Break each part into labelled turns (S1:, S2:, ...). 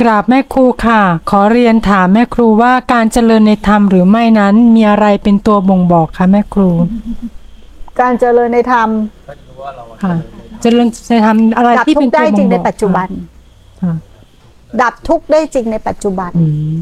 S1: กราบแม่ครูค่ะ ขอเรียนถามแม่ครูว่าการเจริญในธรรมหรือไม่นั้นมีอะไรเป็นตัวบ่งบอกคะแม่ครู
S2: การเจริญในธรรม
S1: ค่ะ เจริญในธรรมอะไร
S2: ดับ
S1: ที่
S2: ทุ
S1: เป็
S2: ก
S1: น
S2: ข์
S1: ตัว
S2: ได้
S1: บ่งบอก
S2: จริงในปัจจุบัน
S1: ค่ะ
S2: ดับทุกข์ได้จริงในปัจจุบัน
S1: อืม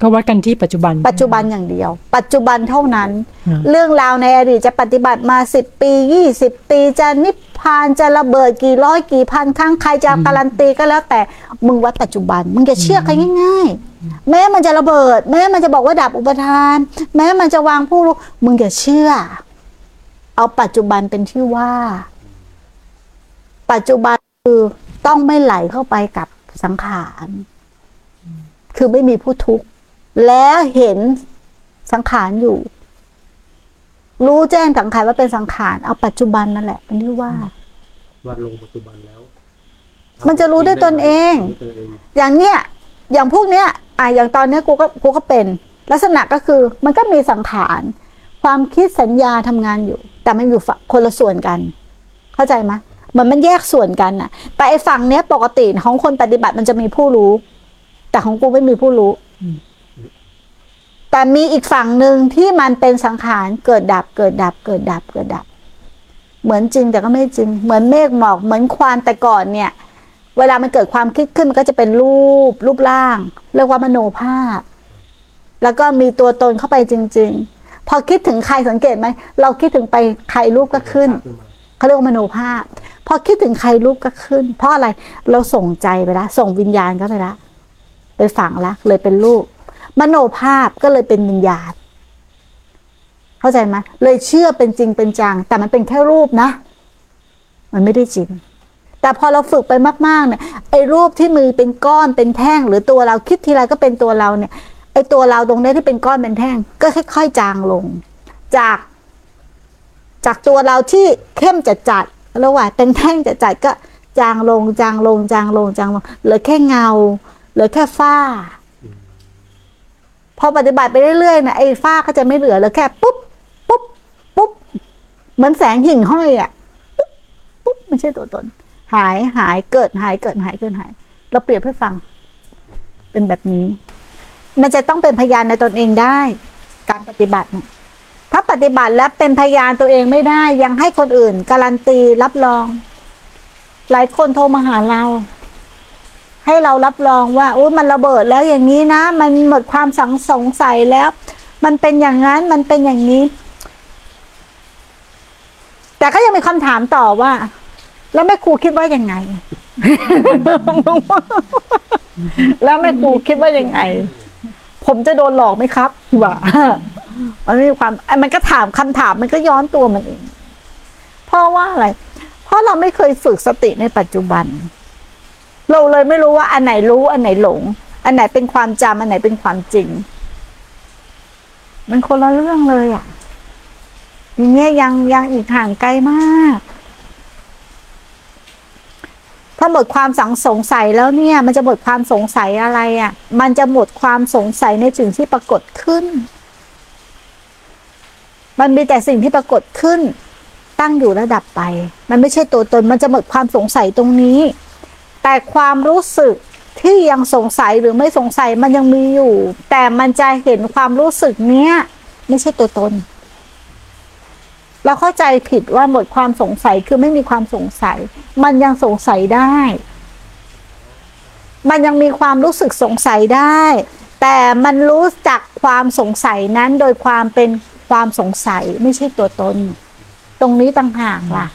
S1: ก็วัดกันที่ปัจจุบัน
S2: ปัจจุบันอย่างเดียว ปัจจุบันเท่านั้น
S1: ค่ะ
S2: เรื่องราวในอดีตจะปฏิบัติมา 10 ปี 20 ปีจะนิพ พานจะระเบิดกี่ร้อยกี่พันครั้งใครจะการันตีก็แล้วแต่มึงวัดปัจจุบัน มึงจะเชื่อใครง่ายๆ แม้มันจะระเบิด แม้มันจะบอกว่าดับอุปทาน แม้มันจะวางผู้รู้มึงจะเชื่อ เอาปัจจุบันเป็นที่ว่า ปัจจุบันคือต้องไม่ไหลเข้าไปกับสังขารคือไม่มีผู้ทุกข์แล้วเห็นสังขารอยู่ รู้แจ้งสังขารว่าเป็นสังขารเอาปัจจุบันนั่นแหละ เป็นที่ว่า
S3: วัดลงปัจจุบันแล้ว
S2: มันจะรู้ด้วยตนเอง
S3: รู้ตัวเอง
S2: อย่างเนี้ยอย่างพวกเนี้ยอะอย่างตอนเนี้ยกูก็กูก็เป็น ลักษณะก็คือมันก็มีสังขารความคิดสัญญาทำงานอยู่ แต่มันอยู่ฝั่งคนละส่วนกัน เข้าใจไหมเหมันมันแยกส่วนกันน่ะ แต่ไอ้ฝั่งเนี้ยปกติของคนปฏิบัติมันจะมีผู้รู้ แต่ของกูไม่มีผู้รู้ แต่มีอีกฝั่งหนึ่งที่มันเป็นสังขารเกิดดับเกิดดับเกิดดับเกิดดับ เหมือนจริงแต่ก็ไม่จริง เหมือนเมฆหมอกเหมือนควันแต่ก่อนเนี่ย เวลามันเกิดความคิดขึ้นมันก็จะเป็นรูปรูปร่าง เรียกว่ามโนภาพ แล้วก็มีตัวตนเข้าไปจริง ๆ พอคิดถึงใครสังเกตไหมเราคิดถึงไปใครรูปก็ขึ้นเขาเรียกว่ามโนภาพพอคิดถึงใครรูปก็ขึ้น เพราะอะไรเราส่งใจไปละส่งวิญญาณเข้าไปละไปฝังละเลยเป็นรูป มโนภาพก็เลยเป็นวิญญาณ เข้าใจไหมเลยเชื่อเป็นจริงเป็นจัง แต่มันเป็นแค่รูปนะ มันไม่ได้จริง แต่พอเราฝึกไปมากๆเนี่ยไอ้รูปที่มือเป็นก้อนเป็นแท่ง หรือตัวเราคิดทีไรก็เป็นตัวเราเนี่ยไอ้ตัวเราตรงนี้ที่เป็นก้อนเป็นแท่ง ก็ค่อย ๆ จางลง จาก จากตัวเราที่เข้มจัดจัดๆแล้วว่าเป็นแท่งจัดจัดๆก็จางลงจางลงจางลงจางลงเหลือแค่เงาเหลือแค่ฝ้า อปฏิบัติไปเรื่อยๆนะไอ้ฝ้าก็จะไม่เหลือเหลือแค่ปุ๊บปุ๊บปุ๊บเหมือนแสงหิ่งห้อยอะปุ๊บปุ๊บไม่ใช่ตัวตน หายหายเกิดหายเกิดหายเกิดหาย เราเปรียบให้ฟัง เป็นแบบนี้ มันจะต้องเป็นพยานในตนเองได้ การปฏิบัติถ้าปฏิบัติแล้วเป็นพยานตัวเองไม่ได้ ยังให้คนอื่น การันตีรับรอง หลายคนโทรมาหาเรา ให้เรารับรองว่าอุ้ยมันระเบิดแล้วอย่างนี้นะ มันหมดความสังสงสัยแล้ว มันเป็นอย่างนั้นมันเป็นอย่างนี้ แต่ก็ยังมีคำถามต่อว่า แล้วแม่ครูคิดว่ายังไง แล้วแม่ครูคิดว่ายังไง ผมจะโดนหลอกไหมครับว่ามันมีความไอมันก็ถามคำถามมันก็ย้อนตัวมันเองเพราะว่าอะไร เพราะเราไม่เคยฝึกสติในปัจจุบัน เราเลยไม่รู้ว่าอันไหนรู้อันไหนหลง อันไหนเป็นความจำอันไหนเป็นความจริง มันคนละเรื่องเลยอะอย่างเงี้ยยังยังอีกห่างไกลมากถ้าหมดความสังสงสัยแล้วเนี่ย มันจะหมดความสงสัยอะไรอะ มันจะหมดความสงสัยในสิ่งที่ปรากฏขึ้น มันมีแต่สิ่งที่ปรากฏขึ้น ตั้งอยู่ระดับไป มันไม่ใช่ตัวตน มันจะหมดความสงสัยตรงนี้ แต่ความรู้สึกที่ยังสงสัยหรือไม่สงสัยมันยังมีอยู่ แต่มันจะเห็นความรู้สึกเนี้ย ไม่ใช่ตัวตน เราเข้าใจผิดว่าหมดความสงสัยคือไม่มีความสงสัย มันยังสงสัยได้ มันยังมีความรู้สึกสงสัยได้ แต่มันรู้จักความสงสัยนั้นโดยความเป็นความสงสัยไม่ใช่ตัวตน ตรงนี้ต่างหากล่ะ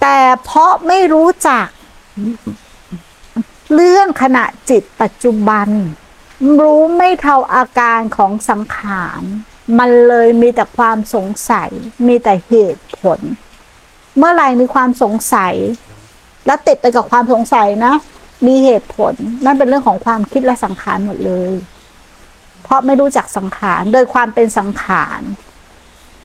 S2: แต่เพราะไม่รู้จักเรื่องขณะจิตปัจจุบัน รู้ไม่เท่าอาการของสังขาร มันเลยมีแต่ความสงสัย มีแต่เหตุผล เมื่อไหร่มีความสงสัย แล้วติดไปกับความสงสัยนะ มีเหตุผล นั่นเป็นเรื่องของความคิดและสังขารหมดเลย เพราะไม่รู้จักสังขาร โดยความเป็นสังขาร